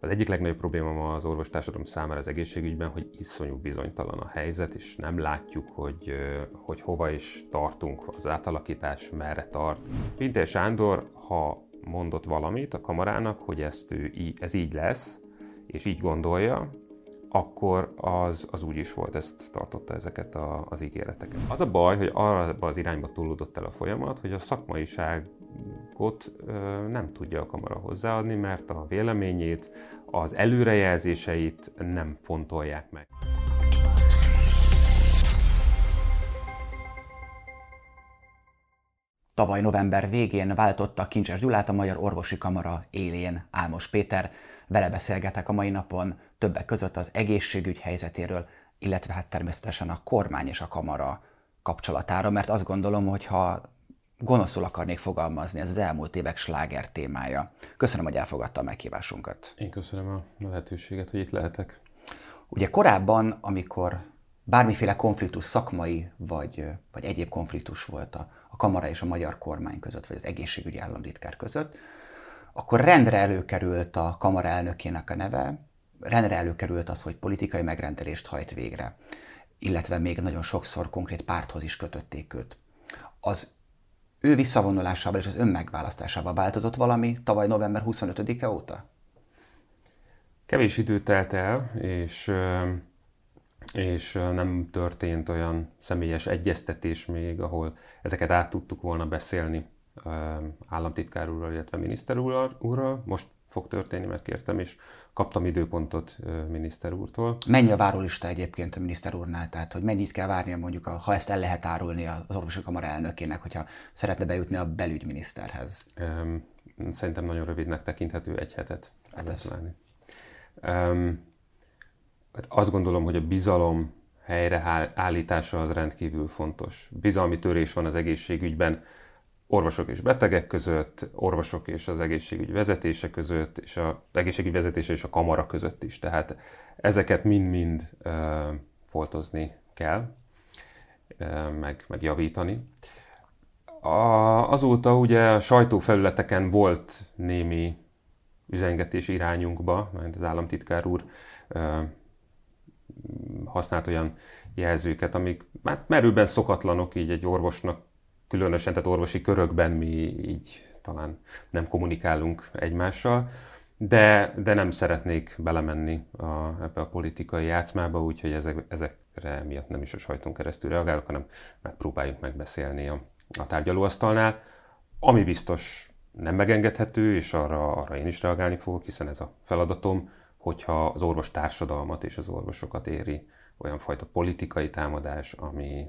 Az egyik legnagyobb probléma ma az orvostársadalom számára az egészségügyben, hogy iszonyú bizonytalan a helyzet, és nem látjuk, hogy, hogy hova is tartunk, az átalakítás merre tart. Pintér Sándor, ha mondott valamit a kamarának, hogy ezt ő, ez így lesz, és így gondolja, akkor az, az úgy is volt, ezt tartotta ezeket a, az ígéreteket. Az a baj, hogy arra az irányba túlódott el a folyamat, hogy a szakmaiságot nem tudja a kamara hozzáadni, mert a véleményét, az előrejelzéseit nem fontolják meg. Tavaly november végén váltotta Kincses Gyulát a Magyar Orvosi Kamara élén Álmos Péter. Vele beszélgetek a mai napon többek között az egészségügy helyzetéről, illetve hát természetesen a kormány és a kamara kapcsolatára, mert azt gondolom, hogy ha gonoszul akarnék fogalmazni, ez az elmúlt évek sláger témája. Köszönöm, hogy elfogadta a meghívásunkat. Én köszönöm a lehetőséget, hogy itt lehetek. Ugye korábban, amikor bármiféle konfliktus szakmai vagy, vagy egyéb konfliktus volt a, a kamara és a magyar kormány között, vagy az egészségügyi államtitkár között, akkor rendre előkerült a kamara elnökének a neve, rendre előkerült az, hogy politikai megrendelést hajt végre, illetve még nagyon sokszor konkrét párthoz is kötötték őt. Az ő visszavonulásával és az önmegválasztásával változott valami tavaly november 25-e óta? Kevés idő telt el, és, és nem történt olyan személyes egyeztetés még, ahol ezeket át tudtuk volna beszélni államtitkár úrral, illetve miniszter úrral. Most fog történni, mert kértem, és kaptam időpontot miniszter úrtól. Mennyi a várólista egyébként a miniszter úrnál? Tehát, hogy mennyit kell várnia mondjuk, ha ezt el lehet árulni az orvosi kamara elnökének, hogyha szeretne bejutni a belügyminiszterhez? Szerintem nagyon rövidnek tekinthető egy hetet. Hát ez. Um, azt gondolom, hogy a bizalom helyreállítása az rendkívül fontos. Bizalmi törés van az egészségügyben, orvosok és betegek között, orvosok és az egészségügy vezetése között, és az egészségügy vezetése és a kamara között is. Tehát ezeket mind-mind uh, foltozni kell, uh, meg, meg javítani. A, azóta ugye a sajtófelületeken volt némi üzengetés irányunkba, mert az államtitkár úr uh, használt olyan jelzőket, amik hát merőben szokatlanok így egy orvosnak különösen, tehát orvosi körökben mi így talán nem kommunikálunk egymással, de, de nem szeretnék belemenni a, ebbe a politikai játszmába, úgyhogy ezek, ezekre miatt nem is a sajton keresztül reagálok, hanem megpróbáljuk megbeszélni a, a tárgyalóasztalnál. Ami biztos nem megengedhető, és arra, arra én is reagálni fogok, hiszen ez a feladatom, hogyha az orvos társadalmat és az orvosokat éri olyan fajta politikai támadás, ami,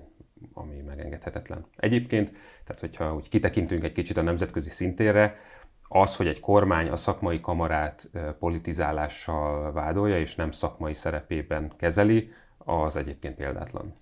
ami megengedhetetlen. Egyébként, tehát hogyha úgy kitekintünk egy kicsit a nemzetközi szintére, az, hogy egy kormány a szakmai kamarát politizálással vádolja, és nem szakmai szerepében kezeli, az egyébként példátlan.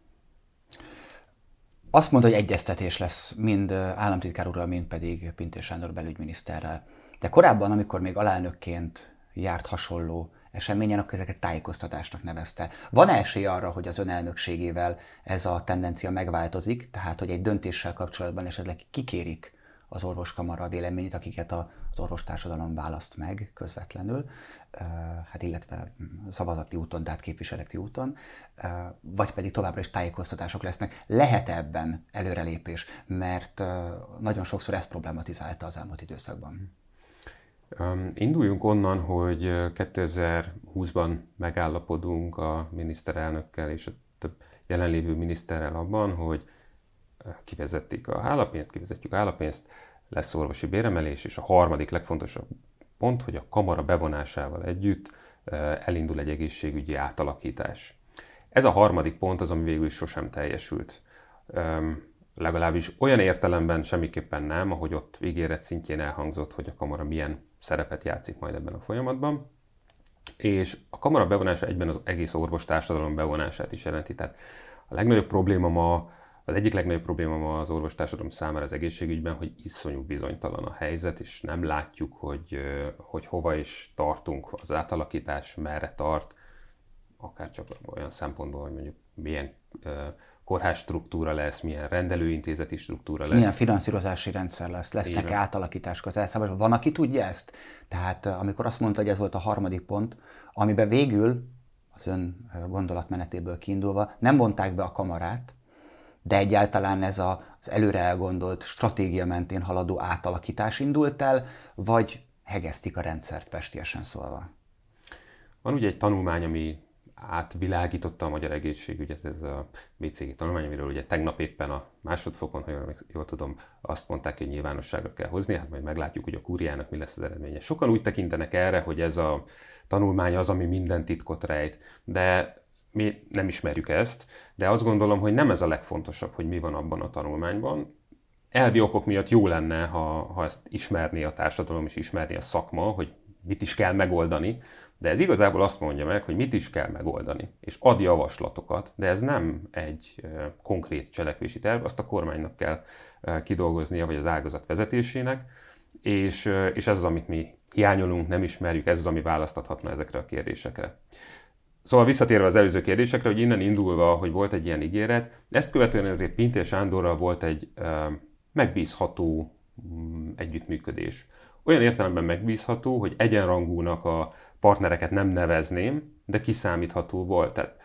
Azt mondta, hogy egyeztetés lesz mind államtitkár úrral, mind pedig Pintér Sándor belügyminiszterrel. De korábban, amikor még alelnökként járt hasonló eseményen, akkor ezeket tájékoztatásnak nevezte. Van esély arra, hogy az önelnökségével ez a tendencia megváltozik, tehát hogy egy döntéssel kapcsolatban esetleg kikérik az orvoskamara a véleményét, akiket az orvostársadalom választ meg közvetlenül, hát illetve szavazati úton, tehát képviseleti úton, vagy pedig továbbra is tájékoztatások lesznek. Lehet ebben előrelépés, mert nagyon sokszor ezt problematizálta az elmúlt időszakban. Induljunk onnan, hogy 2020-ban megállapodunk a miniszterelnökkel és a több jelenlévő miniszterrel abban, hogy kivezetik a állapénzt, kivezetjük állapénzt, lesz orvosi béremelés, és a harmadik legfontosabb pont, hogy a kamara bevonásával együtt elindul egy egészségügyi átalakítás. Ez a harmadik pont az, ami végül is sosem teljesült legalábbis olyan értelemben semmiképpen nem, ahogy ott ígéret szintjén elhangzott, hogy a kamara milyen szerepet játszik majd ebben a folyamatban. És a kamara bevonása egyben az egész orvostársadalom bevonását is jelenti. Tehát a legnagyobb probléma ma, az egyik legnagyobb probléma ma az orvostársadalom számára az egészségügyben, hogy iszonyú bizonytalan a helyzet, és nem látjuk, hogy, hogy hova is tartunk, az átalakítás merre tart, akár csak olyan szempontból, hogy mondjuk milyen kórház struktúra lesz, milyen rendelőintézeti struktúra lesz. Milyen finanszírozási rendszer lesz, lesznek átalakítások az elszámolás. Van, aki tudja ezt? Tehát amikor azt mondta, hogy ez volt a harmadik pont, amiben végül az ön gondolatmenetéből kiindulva nem vonták be a kamarát, de egyáltalán ez a, az előre elgondolt stratégia mentén haladó átalakítás indult el, vagy hegesztik a rendszert pestiesen szólva? Van ugye egy tanulmány, ami átvilágította a magyar egészségügyet, ez a BCG tanulmány, amiről ugye tegnap éppen a másodfokon, ha jól, jól tudom, azt mondták, hogy nyilvánosságra kell hozni, hát majd meglátjuk, hogy a kúriának mi lesz az eredménye. Sokan úgy tekintenek erre, hogy ez a tanulmány az, ami minden titkot rejt, de mi nem ismerjük ezt, de azt gondolom, hogy nem ez a legfontosabb, hogy mi van abban a tanulmányban. Elvi okok miatt jó lenne, ha, ha ezt ismerné a társadalom és ismerné a szakma, hogy mit is kell megoldani, de ez igazából azt mondja meg, hogy mit is kell megoldani, és ad javaslatokat, de ez nem egy konkrét cselekvési terv, azt a kormánynak kell kidolgoznia, vagy az ágazat vezetésének, és, és ez az, amit mi hiányolunk, nem ismerjük, ez az, ami választathatna ezekre a kérdésekre. Szóval visszatérve az előző kérdésekre, hogy innen indulva, hogy volt egy ilyen ígéret, ezt követően azért Pintér Sándorral volt egy megbízható mm, együttműködés. Olyan értelemben megbízható, hogy egyenrangúnak a partnereket nem nevezném, de kiszámítható volt. Tehát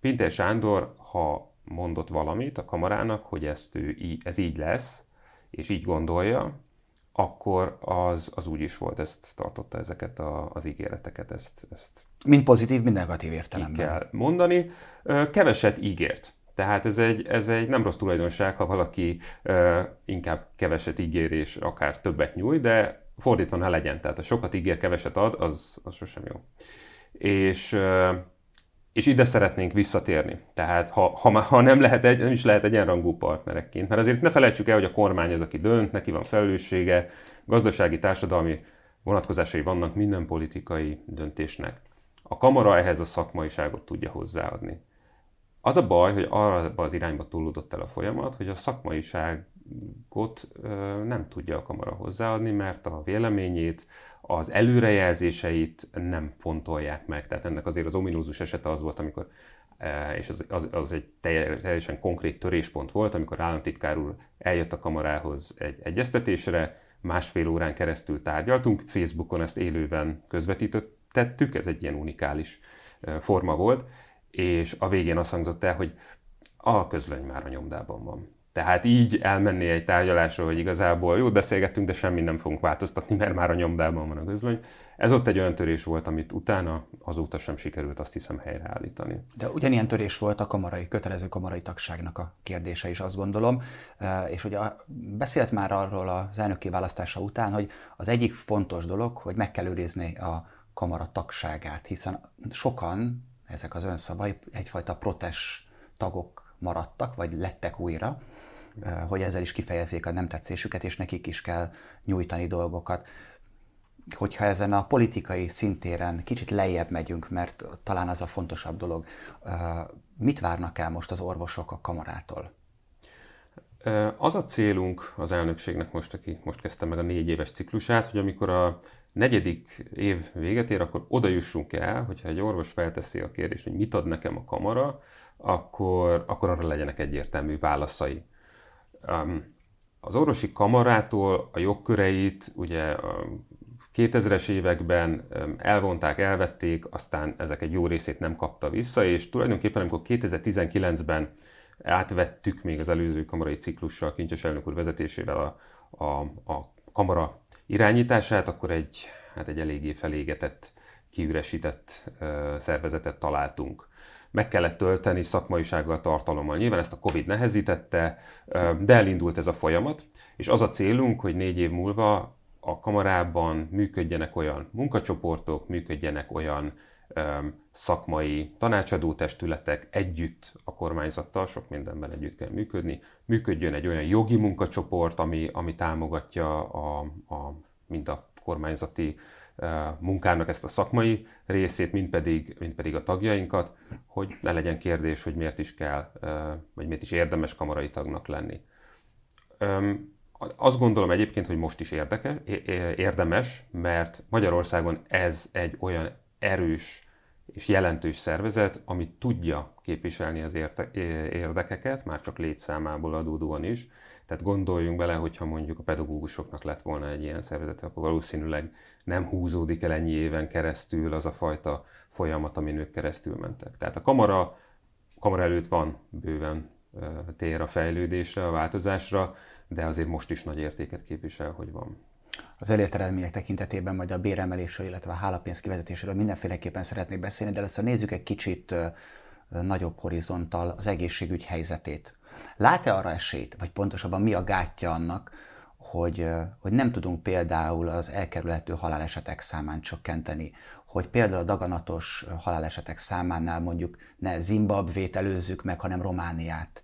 Pintér Sándor, ha mondott valamit a kamarának, hogy ezt ő, ez így lesz, és így gondolja, akkor az, az úgy is volt, ezt tartotta ezeket a, az ígéreteket, ezt, ezt Mind pozitív, mind negatív értelemben. kell mondani. Keveset ígért. Tehát ez egy, ez egy nem rossz tulajdonság, ha valaki uh, inkább keveset ígér és akár többet nyújt, de fordítva ne legyen. Tehát ha sokat ígér, keveset ad, az, az sosem jó. És, és ide szeretnénk visszatérni. Tehát ha, ha, ha nem, lehet egy, nem is lehet egyenrangú partnerekként, mert azért ne felejtsük el, hogy a kormány az, aki dönt, neki van felelőssége, gazdasági, társadalmi vonatkozásai vannak minden politikai döntésnek. A kamara ehhez a szakmaiságot tudja hozzáadni. Az a baj, hogy arra az irányba túlódott el a folyamat, hogy a szakmaiságot nem tudja a kamara hozzáadni, mert a véleményét, az előrejelzéseit nem fontolják meg. Tehát ennek azért az ominózus esete az volt, amikor és az, az, az egy teljesen konkrét töréspont volt, amikor államtitkár úr eljött a kamarához egy egyeztetésre, másfél órán keresztül tárgyaltunk, Facebookon ezt élőben közvetítettük, ez egy ilyen unikális forma volt, és a végén azt hangzott el, hogy a közlöny már a nyomdában van. Tehát így elmenni egy tárgyalásra, hogy igazából jót beszélgettünk, de semmi nem fogunk változtatni, mert már a nyomdában van a közlöny. Ez ott egy olyan törés volt, amit utána azóta sem sikerült azt hiszem helyreállítani. De ugyanilyen törés volt a kamarai, kötelező kamarai tagságnak a kérdése is, azt gondolom. És ugye beszélt már arról az elnöki választása után, hogy az egyik fontos dolog, hogy meg kell őrizni a kamara tagságát, hiszen sokan ezek az önszavai egyfajta protes tagok maradtak, vagy lettek újra, hogy ezzel is kifejezzék a nem tetszésüket, és nekik is kell nyújtani dolgokat. Hogyha ezen a politikai szintéren kicsit lejjebb megyünk, mert talán az a fontosabb dolog, mit várnak el most az orvosok a kamarától? Az a célunk az elnökségnek most, aki most kezdte meg a négy éves ciklusát, hogy amikor a negyedik év véget ér, akkor oda jussunk el, hogyha egy orvos felteszi a kérdést, hogy mit ad nekem a kamara, akkor, akkor arra legyenek egyértelmű válaszai. Az orvosi kamarától a jogköreit ugye a 2000-es években elvonták, elvették, aztán ezek egy jó részét nem kapta vissza, és tulajdonképpen amikor 2019-ben átvettük még az előző kamarai ciklussal, Kincses elnök úr vezetésével a, a, a kamara irányítását, akkor egy, hát egy eléggé felégetett, kiüresített szervezetet találtunk. Meg kellett tölteni szakmaisággal, tartalommal. Nyilván ezt a Covid nehezítette, de elindult ez a folyamat, és az a célunk, hogy négy év múlva a kamarában működjenek olyan munkacsoportok, működjenek olyan szakmai tanácsadó testületek együtt a kormányzattal, sok mindenben együtt kell működni, működjön egy olyan jogi munkacsoport, ami, ami támogatja a, a, mind a kormányzati munkának ezt a szakmai részét, mind pedig, mind pedig a tagjainkat, hogy ne legyen kérdés, hogy miért is kell, vagy miért is érdemes kamarai tagnak lenni. Azt gondolom egyébként, hogy most is érdekes, érdemes, mert Magyarországon ez egy olyan erős és jelentős szervezet, ami tudja képviselni az érdekeket, már csak létszámából adódóan is. Tehát gondoljunk bele, hogyha mondjuk a pedagógusoknak lett volna egy ilyen szervezet, akkor valószínűleg nem húzódik el ennyi éven keresztül az a fajta folyamat, ami nők keresztül mentek. Tehát a kamara, kamara előtt van bőven tér a fejlődésre, a változásra, de azért most is nagy értéket képvisel, hogy van. Az elért eredmények tekintetében majd a béremelésről, illetve a hálapénz kivezetéséről mindenféleképpen szeretnék beszélni, de először nézzük egy kicsit nagyobb horizonttal az egészségügy helyzetét. Lát-e arra esélyt, vagy pontosabban mi a gátja annak, hogy, hogy nem tudunk például az elkerülhető halálesetek számán csökkenteni, hogy például a daganatos halálesetek számánál mondjuk ne Zimbabvét előzzük meg, hanem Romániát.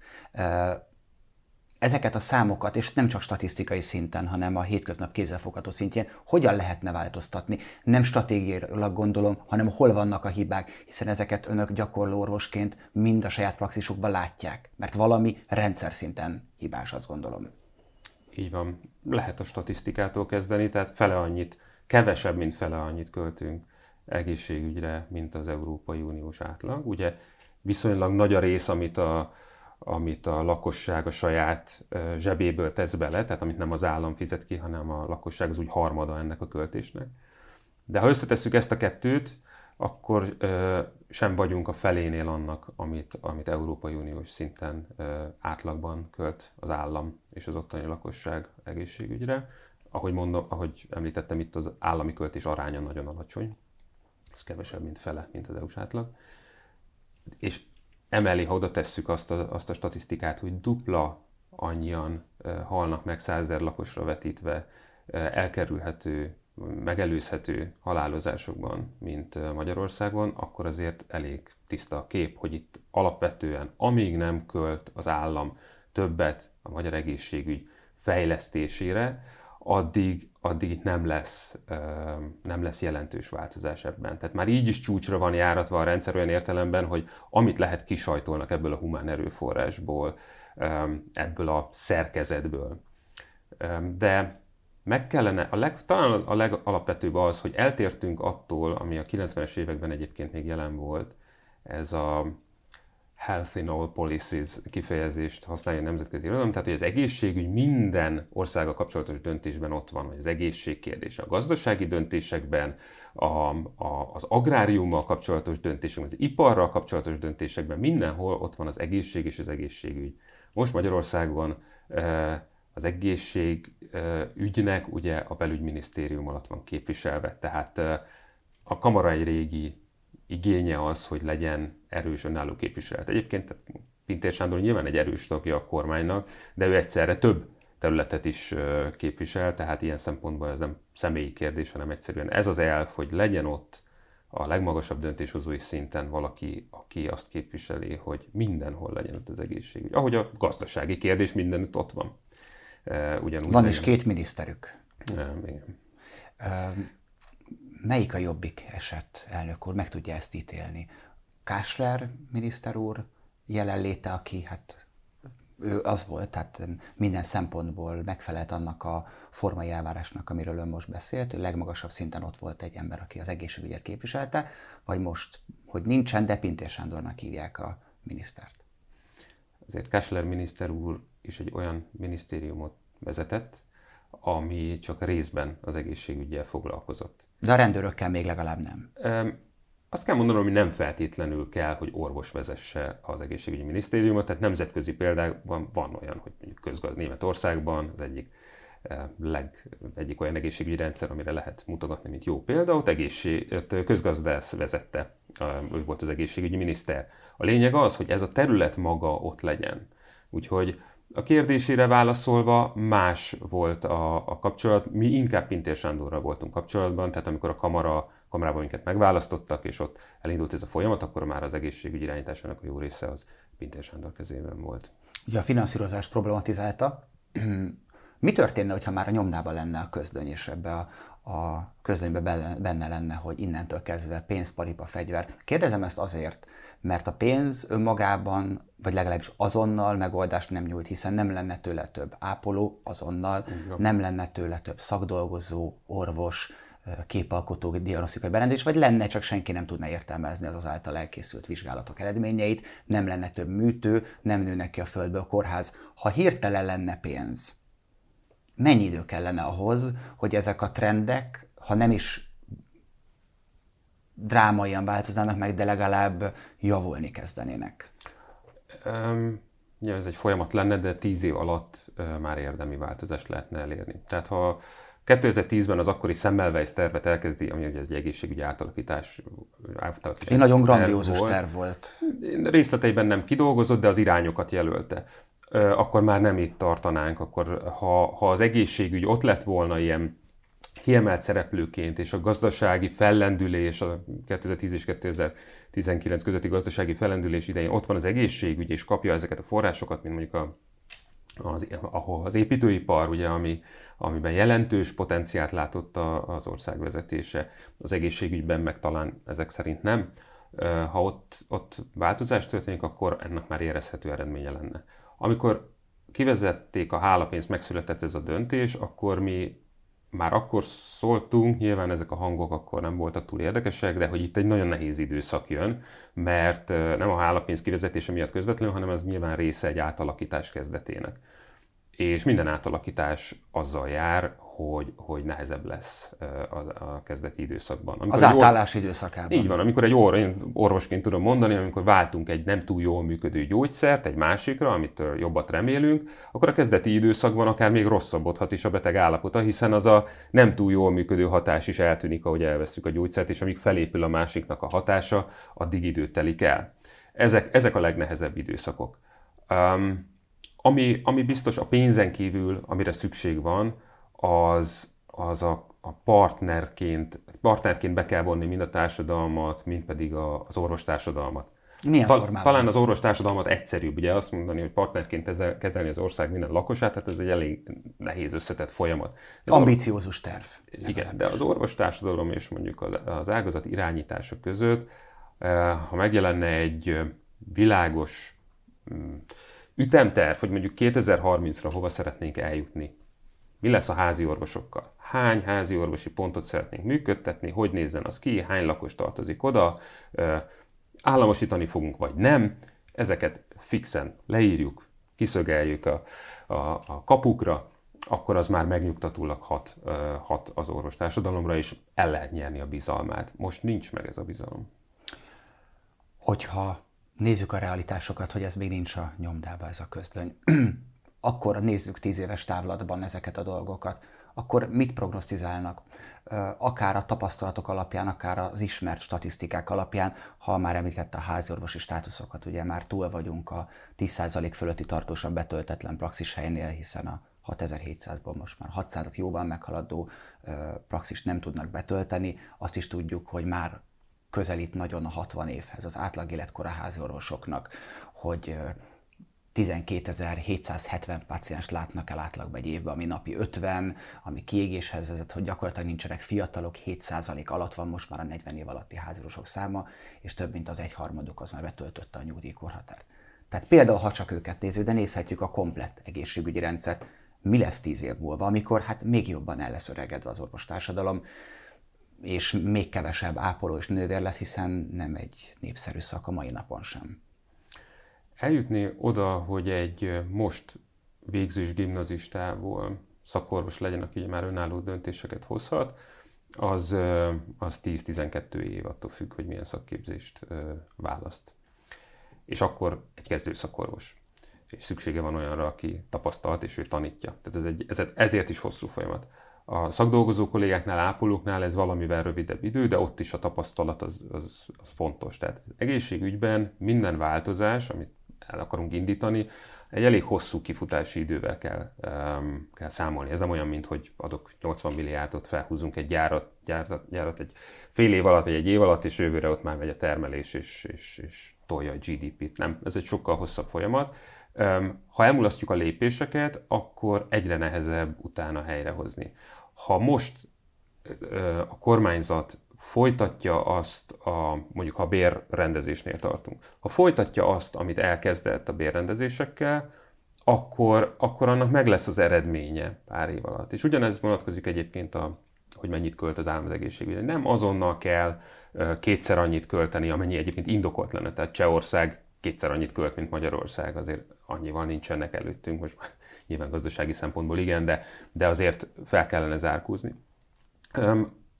Ezeket a számokat, és nem csak statisztikai szinten, hanem a hétköznap kézzelfogható szintjén, hogyan lehetne változtatni? Nem stratégiailag gondolom, hanem hol vannak a hibák, hiszen ezeket önök gyakorló orvosként mind a saját praxisukban látják, mert valami rendszer szinten hibás, azt gondolom. Így van. Lehet a statisztikától kezdeni, tehát fele annyit, kevesebb, mint fele annyit költünk egészségügyre, mint az Európai Uniós átlag. Ugye viszonylag nagy a rész, amit a, amit a lakosság a saját zsebéből tesz bele, tehát amit nem az állam fizet ki, hanem a lakosság az úgy harmada ennek a költésnek. De ha összetesszük ezt a kettőt, akkor sem vagyunk a felénél annak, amit, amit Európai Uniós szinten átlagban költ az állam és az ottani lakosság egészségügyre. Ahogy, mondom, ahogy említettem, itt az állami költés aránya nagyon alacsony. Ez kevesebb, mint fele, mint az EU-s átlag. És emellé, ha oda tesszük azt a, azt a statisztikát, hogy dupla annyian halnak meg százezer lakosra vetítve elkerülhető megelőzhető halálozásokban, mint Magyarországon, akkor azért elég tiszta a kép, hogy itt alapvetően, amíg nem költ az állam többet a magyar egészségügy fejlesztésére, addig, addig itt nem lesz, nem lesz jelentős változás ebben. Tehát már így is csúcsra van járatva a rendszer olyan értelemben, hogy amit lehet kisajtolnak ebből a humán erőforrásból, ebből a szerkezetből. De meg kellene, a leg, talán a legalapvetőbb az, hogy eltértünk attól, ami a 90-es években egyébként még jelen volt, ez a health in all policies kifejezést használja a nemzetközi irodalom, tehát hogy az egészségügy minden országa kapcsolatos döntésben ott van, hogy az egészség kérdése a gazdasági döntésekben, a, a, az agráriummal kapcsolatos döntésekben, az iparral kapcsolatos döntésekben, mindenhol ott van az egészség és az egészségügy. Most Magyarországon az egészség ügynek ugye a belügyminisztérium alatt van képviselve, tehát a kamara egy régi igénye az, hogy legyen erős önálló képviselet. Egyébként Pintér Sándor nyilván egy erős tagja a kormánynak, de ő egyszerre több területet is képvisel, tehát ilyen szempontból ez nem személyi kérdés, hanem egyszerűen ez az elf, hogy legyen ott a legmagasabb döntéshozói szinten valaki, aki azt képviseli, hogy mindenhol legyen ott az egészségügy. Ahogy a gazdasági kérdés mindenütt ott van. Ugyanúgy Van is két miniszterük. Igen. Melyik a jobbik eset, elnök úr? Meg tudja ezt ítélni? Kásler miniszter úr jelenléte, aki hát ő az volt, tehát minden szempontból megfelelt annak a formai elvárásnak, amiről ön most beszélt, ő legmagasabb szinten ott volt egy ember, aki az egészségügyet képviselte, vagy most, hogy nincsen, de Pintér Sándornak hívják a minisztert. Azért Kásler miniszter úr is egy olyan minisztériumot vezetett, ami csak részben az egészségügyel foglalkozott. De a rendőrökkel még legalább nem. Azt kell mondanom, hogy nem feltétlenül kell, hogy orvos vezesse az egészségügyi minisztériumot, tehát nemzetközi példákban van olyan, hogy mondjuk közgaz Németországban az egyik leg, egyik olyan egészségügyi rendszer, amire lehet mutogatni, mint jó példa, ott, egészség, ott közgazdász vezette, ő volt az egészségügyi miniszter. A lényeg az, hogy ez a terület maga ott legyen. Úgyhogy a kérdésére válaszolva más volt a, a kapcsolat. Mi inkább Pintér Sándorral voltunk kapcsolatban, tehát amikor a kamara, kamarában minket megválasztottak, és ott elindult ez a folyamat, akkor már az egészségügyi irányításának a jó része az Pintér Sándor kezében volt. Ugye a finanszírozást problematizálta. Mi történne, ha már a nyomnában lenne a közdöny, és ebbe a, a közönyben benne lenne, hogy innentől kezdve pénz, paripa, fegyver. Kérdezem ezt azért, mert a pénz önmagában, vagy legalábbis azonnal megoldást nem nyújt, hiszen nem lenne tőle több ápoló azonnal, Igen. nem lenne tőle több szakdolgozó, orvos, képalkotó diagnosztikai berendezés, vagy lenne, csak senki nem tudna értelmezni az az által elkészült vizsgálatok eredményeit, nem lenne több műtő, nem nőnek ki a földből a kórház. Ha hirtelen lenne pénz, mennyi idő kellene ahhoz, hogy ezek a trendek, ha nem is drámaian változnának meg, de legalább javulni kezdenének? Um, ja, ez egy folyamat lenne, de tíz év alatt uh, már érdemi változást lehetne elérni. Tehát ha 2010-ben az akkori Semmelweis tervet elkezdi, ami ugye egy egészségügyi átalakítás. átalakítás egy nagyon grandiózus terv, terv volt. Részleteiben nem kidolgozott, de az irányokat jelölte. Akkor már nem itt tartanánk, akkor ha, ha az egészségügy ott lett volna ilyen kiemelt szereplőként, és a gazdasági fellendülés, a 2010 és 2019 közötti gazdasági fellendülés idején ott van az egészségügy, és kapja ezeket a forrásokat, mint mondjuk a, az, ahol az építőipar, ugye, ami, amiben jelentős potenciált látott az ország vezetése, az egészségügyben meg talán ezek szerint nem. Ha ott, ott változás történik, akkor ennek már érezhető eredménye lenne. Amikor kivezették a hálapénzt, megszületett ez a döntés, akkor mi már akkor szóltunk, nyilván ezek a hangok akkor nem voltak túl érdekesek, de hogy itt egy nagyon nehéz időszak jön, mert nem a hálapénz kivezetése miatt közvetlenül, hanem ez nyilván része egy átalakítás kezdetének. És minden átalakítás azzal jár, hogy, hogy nehezebb lesz a, a kezdeti időszakban. Amikor az átállás or... időszakában. Így van, amikor egy or, én orvosként tudom mondani, amikor váltunk egy nem túl jól működő gyógyszert egy másikra, amit jobbat remélünk, akkor a kezdeti időszakban akár még rosszabbodhat is a beteg állapota, hiszen az a nem túl jól működő hatás is eltűnik, ahogy elveszük a gyógyszert, és amíg felépül a másiknak a hatása, addig időt telik el. Ezek, ezek a legnehezebb időszakok. Um, ami, ami biztos a pénzen kívül, amire szükség van, az, az a, a partnerként, partnerként be kell vonni mind a társadalmat, mind pedig a, az orvostársadalmat. Milyen Ta, formában? Talán az orvostársadalmat egyszerűbb, ugye azt mondani, hogy partnerként kezelni az ország minden lakosát, tehát ez egy elég nehéz összetett folyamat. Az Ambiciózus terv. Igen, de az orvostársadalom és mondjuk az, az ágazat irányítása között, eh, ha megjelenne egy világos mm, ütemterv, hogy mondjuk 2030-ra hova szeretnénk eljutni, mi lesz a házi orvosokkal? Hány házi orvosi pontot szeretnénk működtetni, hogy nézzen az ki, hány lakos tartozik oda, államosítani fogunk vagy nem, ezeket fixen leírjuk, kiszögeljük a, a, a kapukra, akkor az már megnyugtatólag hat, hat az orvostársadalomra, és el lehet nyerni a bizalmát. Most nincs meg ez a bizalom. Hogyha nézzük a realitásokat, hogy ez még nincs a nyomdába ez a közlöny, akkor nézzük tíz éves távlatban ezeket a dolgokat, akkor mit prognosztizálnak? Akár a tapasztalatok alapján, akár az ismert statisztikák alapján, ha már említette a háziorvosi státuszokat, ugye már túl vagyunk a 10% fölötti tartósan betöltetlen praxis helynél, hiszen a 6700-ból most már 600-at jóval meghaladó praxis nem tudnak betölteni. Azt is tudjuk, hogy már közelít nagyon a 60 évhez az átlag életkora háziorvosoknak, hogy 12.770 páciens látnak el átlagban egy évben, ami napi 50, ami kiégéshez vezet, hogy gyakorlatilag nincsenek fiatalok, 7% alatt van most már a 40 év alatti házorvosok száma, és több mint az egyharmaduk az már betöltötte a nyugdíjkorhatárt. Tehát például, ha csak őket nézzük, de nézhetjük a komplett egészségügyi rendszert, mi lesz tíz év múlva, amikor hát még jobban el lesz öregedve az orvostársadalom, és még kevesebb ápoló és nővér lesz, hiszen nem egy népszerű szak a mai napon sem eljutni oda, hogy egy most végzős gimnazistából szakorvos legyen, aki már önálló döntéseket hozhat, az, az 10-12 év, attól függ, hogy milyen szakképzést választ. És akkor egy kezdő szakorvos. És szüksége van olyanra, aki tapasztalt, és ő tanítja. Tehát ez egy, ez, ezért is hosszú folyamat. A szakdolgozó kollégáknál, ápolóknál ez valamivel rövidebb idő, de ott is a tapasztalat az, az, az fontos. Tehát egészségügyben minden változás, amit el akarunk indítani, egy elég hosszú kifutási idővel kell, um, kell számolni. Ez nem olyan, mint hogy adok 80 milliárdot, felhúzunk egy gyárat, gyárat, gyárat egy fél év alatt, vagy egy év alatt, és jövőre ott már megy a termelés, és, és, és tolja a GDP-t. Nem, ez egy sokkal hosszabb folyamat. Um, ha elmulasztjuk a lépéseket, akkor egyre nehezebb utána helyrehozni. Ha most a kormányzat folytatja azt, a, mondjuk ha bérrendezésnél tartunk, ha folytatja azt, amit elkezdett a bérrendezésekkel, akkor, akkor annak meg lesz az eredménye pár év alatt. És ugyanez vonatkozik egyébként a, hogy mennyit költ az állam az egészségügyre. Nem azonnal kell kétszer annyit költeni, amennyi egyébként indokolt lenne. Tehát Csehország kétszer annyit költ, mint Magyarország, azért annyival nincsenek előttünk, most már nyilván gazdasági szempontból igen, de, de azért fel kellene zárkózni.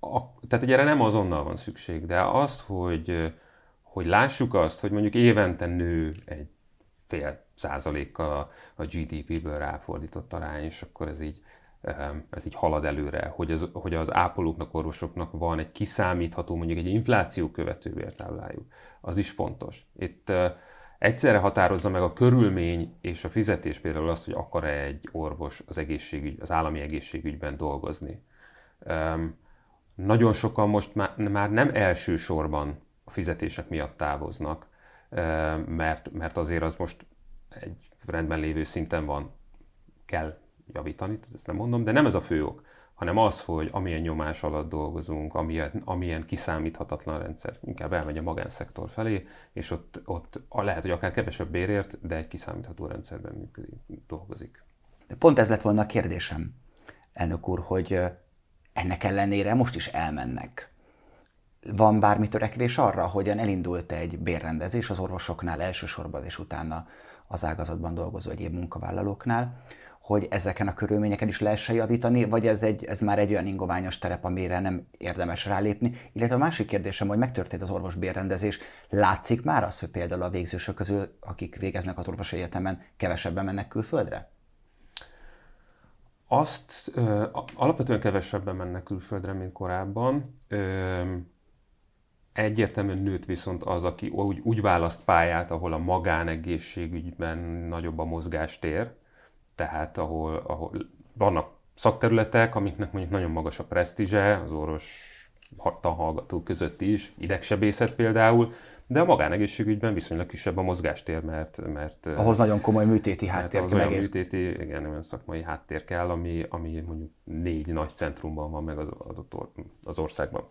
A, tehát ugye erre nem azonnal van szükség, de az, hogy, hogy lássuk azt, hogy mondjuk évente nő egy fél százalékkal a, GDP-ből ráfordított arány, és akkor ez így, ez így halad előre, hogy az, hogy az ápolóknak, orvosoknak van egy kiszámítható, mondjuk egy infláció követő vértáblájuk. Az is fontos. Itt egyszerre határozza meg a körülmény és a fizetés például azt, hogy akar-e egy orvos az egészségügy, az állami egészségügyben dolgozni. Nagyon sokan most már, már nem elsősorban a fizetések miatt távoznak, mert, mert azért az most egy rendben lévő szinten van, kell javítani, ezt nem mondom, de nem ez a fő ok, hanem az, hogy amilyen nyomás alatt dolgozunk, amilyen, amilyen kiszámíthatatlan rendszer, inkább elmegy a magánszektor felé, és ott, ott lehet, hogy akár kevesebb bérért, de egy kiszámítható rendszerben működik, dolgozik. Pont ez lett volna a kérdésem, elnök úr, hogy ennek ellenére most is elmennek. Van bármi törekvés arra, hogyan elindult egy bérrendezés az orvosoknál elsősorban, és utána az ágazatban dolgozó egyéb munkavállalóknál, hogy ezeken a körülményeken is lehessen javítani, vagy ez, egy, ez már egy olyan ingoványos terep, amire nem érdemes rálépni. Illetve a másik kérdésem, hogy megtörtént az orvos bérrendezés, látszik már az, hogy például a végzősök közül, akik végeznek az orvosi egyetemen, kevesebben mennek külföldre? Azt ö, alapvetően kevesebben mennek külföldre, mint korábban. Ö, egyértelműen nőtt viszont az, aki úgy, úgy választ pályát, ahol a magánegészségügyben nagyobb a mozgástér, tehát ahol, ahol vannak szakterületek, amiknek mondjuk nagyon magas a presztízse, az orvos hallgatók között is, idegsebészet például, de a magánegészségügyben viszonylag kisebb a mozgástér, mert... mert ahhoz nagyon komoly műtéti háttér kell. Olyan műtéti, igen, olyan szakmai háttér kell, ami, ami mondjuk négy nagy centrumban van meg az, az országban.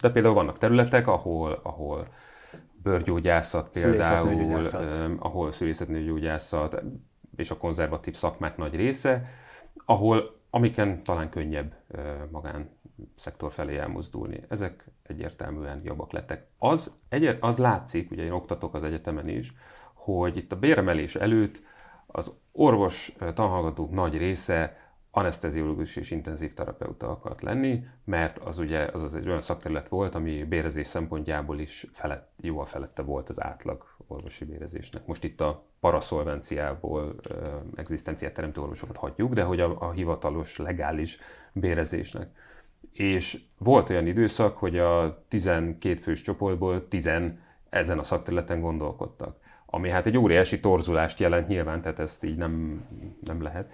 De például vannak területek, ahol, ahol bőrgyógyászat például, ahol szülészetnőgyógyászat és a konzervatív szakmák nagy része, ahol amiken talán könnyebb magán szektor felé elmozdulni. Ezek egyértelműen jobbak lettek. Az, egy, az látszik, ugye én oktatok az egyetemen is, hogy itt a béremelés előtt az orvos tanhallgatók nagy része anesteziológus és intenzív terapeuta akart lenni, mert az ugye az, az egy olyan szakterület volt, ami bérezés szempontjából is felett, jóval felette volt az átlag orvosi bérezésnek. Most itt a paraszolvenciából egzisztenciát teremtő orvosokat hagyjuk, de hogy a, a hivatalos, legális bérezésnek. És volt olyan időszak, hogy a 12 fős csoportból 10 ezen a szakterületen gondolkodtak. Ami hát egy óriási torzulást jelent nyilván, tehát ezt így nem, nem lehet.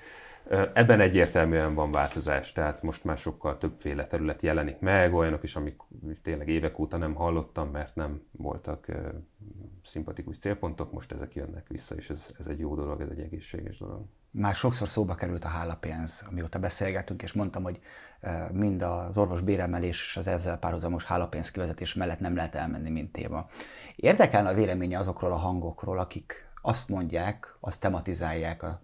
Ebben egyértelműen van változás, tehát most már sokkal többféle terület jelenik meg, olyanok is, amik tényleg évek óta nem hallottam, mert nem voltak szimpatikus célpontok, most ezek jönnek vissza, és ez, ez egy jó dolog, ez egy egészséges dolog. Már sokszor szóba került a hálapénz, amióta beszélgetünk, és mondtam, hogy mind az orvos béremelés és az ezzel párhuzamos hálapénz kivezetés mellett nem lehet elmenni, mint téma. Érdekelne a véleménye azokról a hangokról, akik azt mondják, azt tematizálják a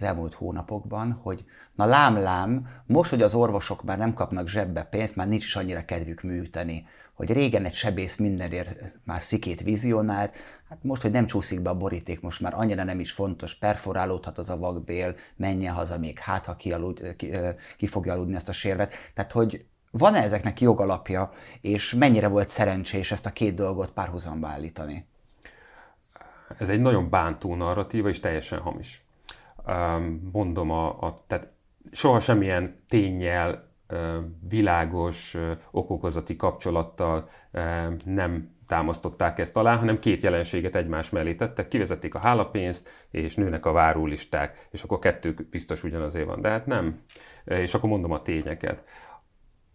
az elmúlt hónapokban, hogy na lám-lám, most, hogy az orvosok már nem kapnak zsebbe pénzt, már nincs is annyira kedvük műteni, hogy régen egy sebész mindenért már szikét vizionált, hát most, hogy nem csúszik be a boríték, most már annyira nem is fontos, perforálódhat az a vakbél, menjen haza még, hát ha kialud, ki, ki fogja aludni ezt a sérvet. Tehát, hogy van-e ezeknek jogalapja, és mennyire volt szerencsés ezt a két dolgot párhuzamba állítani? Ez egy nagyon bántó narratíva, és teljesen hamis mondom, a, a, tehát soha semmilyen tényjel, világos okokozati kapcsolattal nem támasztották ezt alá, hanem két jelenséget egymás mellé tettek, kivezették a hálapénzt, és nőnek a várólisták, és akkor kettő biztos ugyanazé van. De hát nem. És akkor mondom a tényeket.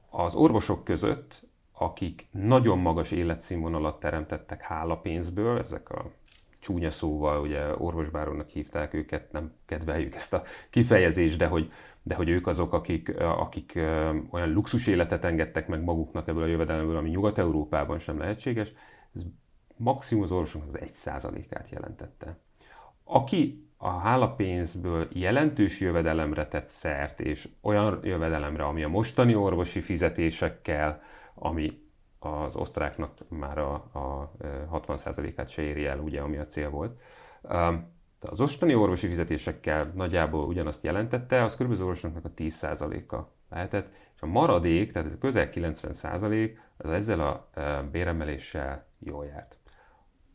Az orvosok között, akik nagyon magas életszínvonalat teremtettek hálapénzből, ezek a csúnya szóval, ugye orvosbárónak hívták őket, nem kedveljük ezt a kifejezést, de hogy, de hogy ők azok, akik, akik olyan luxus életet engedtek meg maguknak ebből a jövedelemből, ami Nyugat-Európában sem lehetséges, ez maximum az orvosoknak az egy százalékát jelentette. Aki a hálapénzből jelentős jövedelemre tett szert, és olyan jövedelemre, ami a mostani orvosi fizetésekkel, ami az osztráknak már a, a 60%-át se éri el, ugye, ami a cél volt. Az ostani orvosi fizetésekkel nagyjából ugyanazt jelentette, az kb. az orvosoknak a 10%-a lehetett, és a maradék, tehát ez a közel 90% az ezzel a béremeléssel jól járt.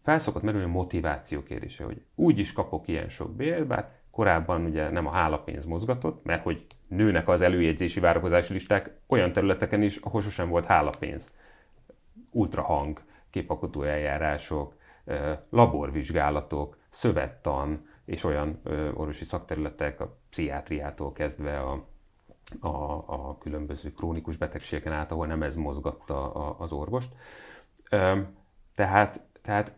Felszokott merülni a motiváció kérdése, hogy úgy is kapok ilyen sok bért, bár korábban ugye nem a hálapénz mozgatott, mert hogy nőnek az előjegyzési várakozási listák olyan területeken is, ahol sosem volt hálapénz. Ultrahang, képalkotó eljárások, laborvizsgálatok, szövettan és olyan orvosi szakterületek, a pszichiátriától kezdve a, a, a különböző krónikus betegségeken át, ahol nem ez mozgatta a, az orvost. Tehát, tehát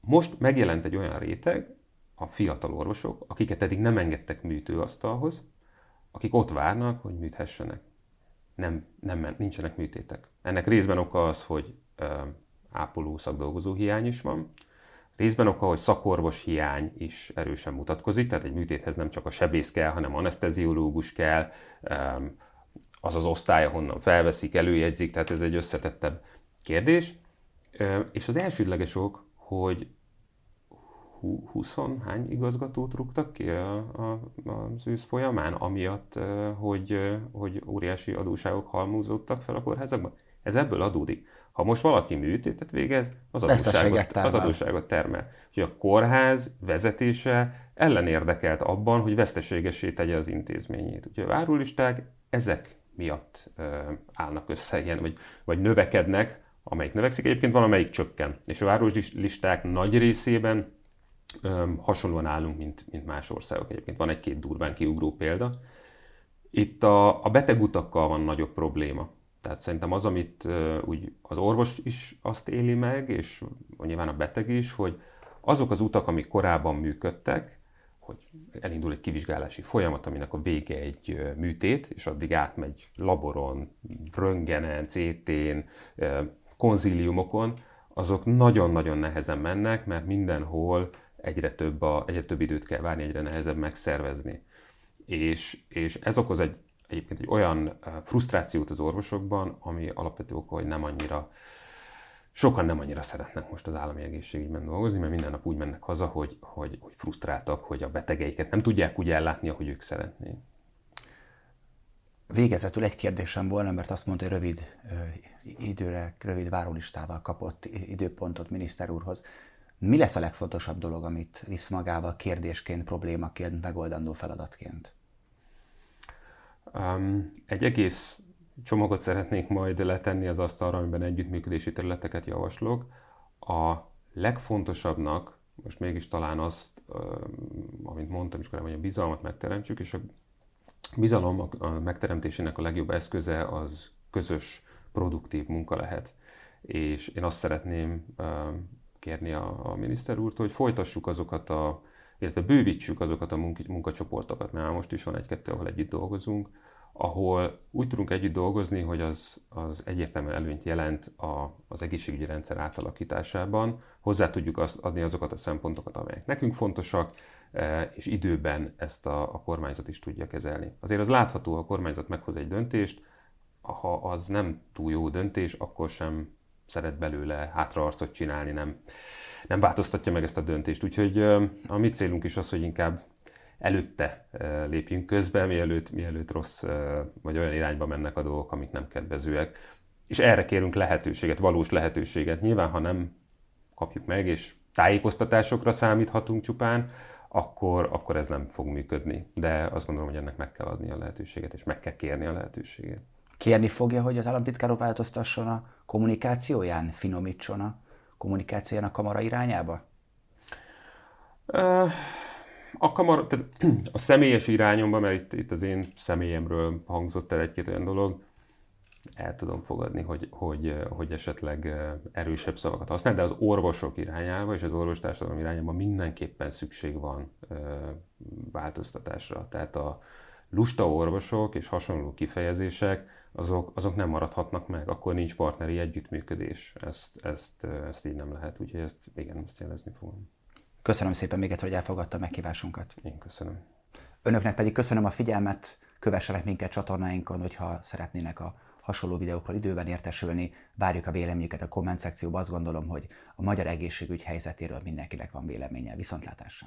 most megjelent egy olyan réteg, a fiatal orvosok, akiket eddig nem engedtek műtőasztalhoz, akik ott várnak, hogy műthessenek. Nem, nem, nincsenek műtétek. Ennek részben oka az, hogy ápoló szakdolgozó hiány is van. Részben oka, hogy szakorvos hiány is erősen mutatkozik, tehát egy műtéthez nem csak a sebész kell, hanem anesteziológus kell, az az osztály, ahonnan felveszik, előjegyzik, tehát ez egy összetettebb kérdés. És az elsődleges ok, hogy 20 hány igazgatót rúgtak ki az ősz folyamán, amiatt, hogy, hogy óriási adóságok halmúzódtak fel a kórházakban? Ez ebből adódik. Ha most valaki műtétet végez, az adósságot, az adósságot termel. Úgyhogy a kórház vezetése ellenérdekelt abban, hogy veszteségesé tegye az intézményét. Úgyhogy a várólisták ezek miatt ö, állnak össze ilyen, vagy, vagy növekednek, amelyik növekszik, egyébként valamelyik csökken. És a várólisták nagy részében ö, hasonlóan állunk, mint, mint más országok. Egyébként van egy-két durván kiugró példa. Itt a, a betegutakkal van nagyobb probléma. Tehát szerintem az, amit úgy az orvos is azt éli meg, és nyilván a beteg is, hogy azok az utak, amik korábban működtek, hogy elindul egy kivizsgálási folyamat, aminek a vége egy műtét, és addig átmegy laboron, röngenen, CT-n, konzíliumokon, azok nagyon-nagyon nehezen mennek, mert mindenhol egyre több, a, egyre több időt kell várni, egyre nehezebb megszervezni. És, és ez okoz egy egyébként egy olyan frusztrációt az orvosokban, ami alapvető oka, hogy nem annyira, sokan nem annyira szeretnek most az állami egészségügyben dolgozni, mert minden nap úgy mennek haza, hogy, hogy, hogy frusztráltak, hogy a betegeiket nem tudják úgy ellátni, ahogy ők szeretnék. Végezetül egy kérdésem volna, mert azt mondta, hogy rövid időre, rövid várólistával kapott időpontot miniszter úrhoz. Mi lesz a legfontosabb dolog, amit visz magával kérdésként, problémaként, megoldandó feladatként? Um, egy egész csomagot szeretnék majd letenni az asztalra, amiben együttműködési területeket javaslok. A legfontosabbnak, most mégis talán azt, amint mondtam is korábban, hogy a bizalmat megteremtsük, és a bizalom a megteremtésének a legjobb eszköze az közös, produktív munka lehet. És én azt szeretném kérni a, a miniszter úrtól, hogy folytassuk azokat a illetve bővítsük azokat a munkacsoportokat, mert most is van egy-kettő, ahol együtt dolgozunk, ahol úgy tudunk együtt dolgozni, hogy az, az egyértelműen előnyt jelent a, az egészségügyi rendszer átalakításában. Hozzá tudjuk azt adni azokat a szempontokat, amelyek nekünk fontosak, e, és időben ezt a, a kormányzat is tudja kezelni. Azért az látható, ha a kormányzat meghoz egy döntést, ha az nem túl jó döntés, akkor sem szeret belőle hátraarcot csinálni, nem, nem változtatja meg ezt a döntést. Úgyhogy a mi célunk is az, hogy inkább előtte lépjünk közbe, mielőtt, mielőtt rossz vagy olyan irányba mennek a dolgok, amik nem kedvezőek. És erre kérünk lehetőséget, valós lehetőséget. Nyilván, ha nem kapjuk meg, és tájékoztatásokra számíthatunk csupán, akkor, akkor ez nem fog működni. De azt gondolom, hogy ennek meg kell adni a lehetőséget, és meg kell kérni a lehetőséget. Kérni fogja, hogy az államtitkárok változtasson a kommunikációján, finomítson a kommunikációján a kamara irányába? A kamara, tehát a személyes irányomba, mert itt, itt az én személyemről hangzott el egy-két olyan dolog, el tudom fogadni, hogy, hogy, hogy esetleg erősebb szavakat használ, de az orvosok irányába és az orvostársadalom irányába mindenképpen szükség van változtatásra. Tehát a lusta orvosok és hasonló kifejezések, azok, azok nem maradhatnak meg, akkor nincs partneri együttműködés. Ezt, ezt, ezt így nem lehet, úgyhogy ezt igen, ezt jelezni fogom. Köszönöm szépen még egyszer, hogy elfogadta a meghívásunkat. Én köszönöm. Önöknek pedig köszönöm a figyelmet, kövessenek minket csatornáinkon, hogyha szeretnének a hasonló videókkal időben értesülni, várjuk a véleményüket a komment szekcióba. Azt gondolom, hogy a magyar egészségügy helyzetéről mindenkinek van véleménye. Viszontlátásra!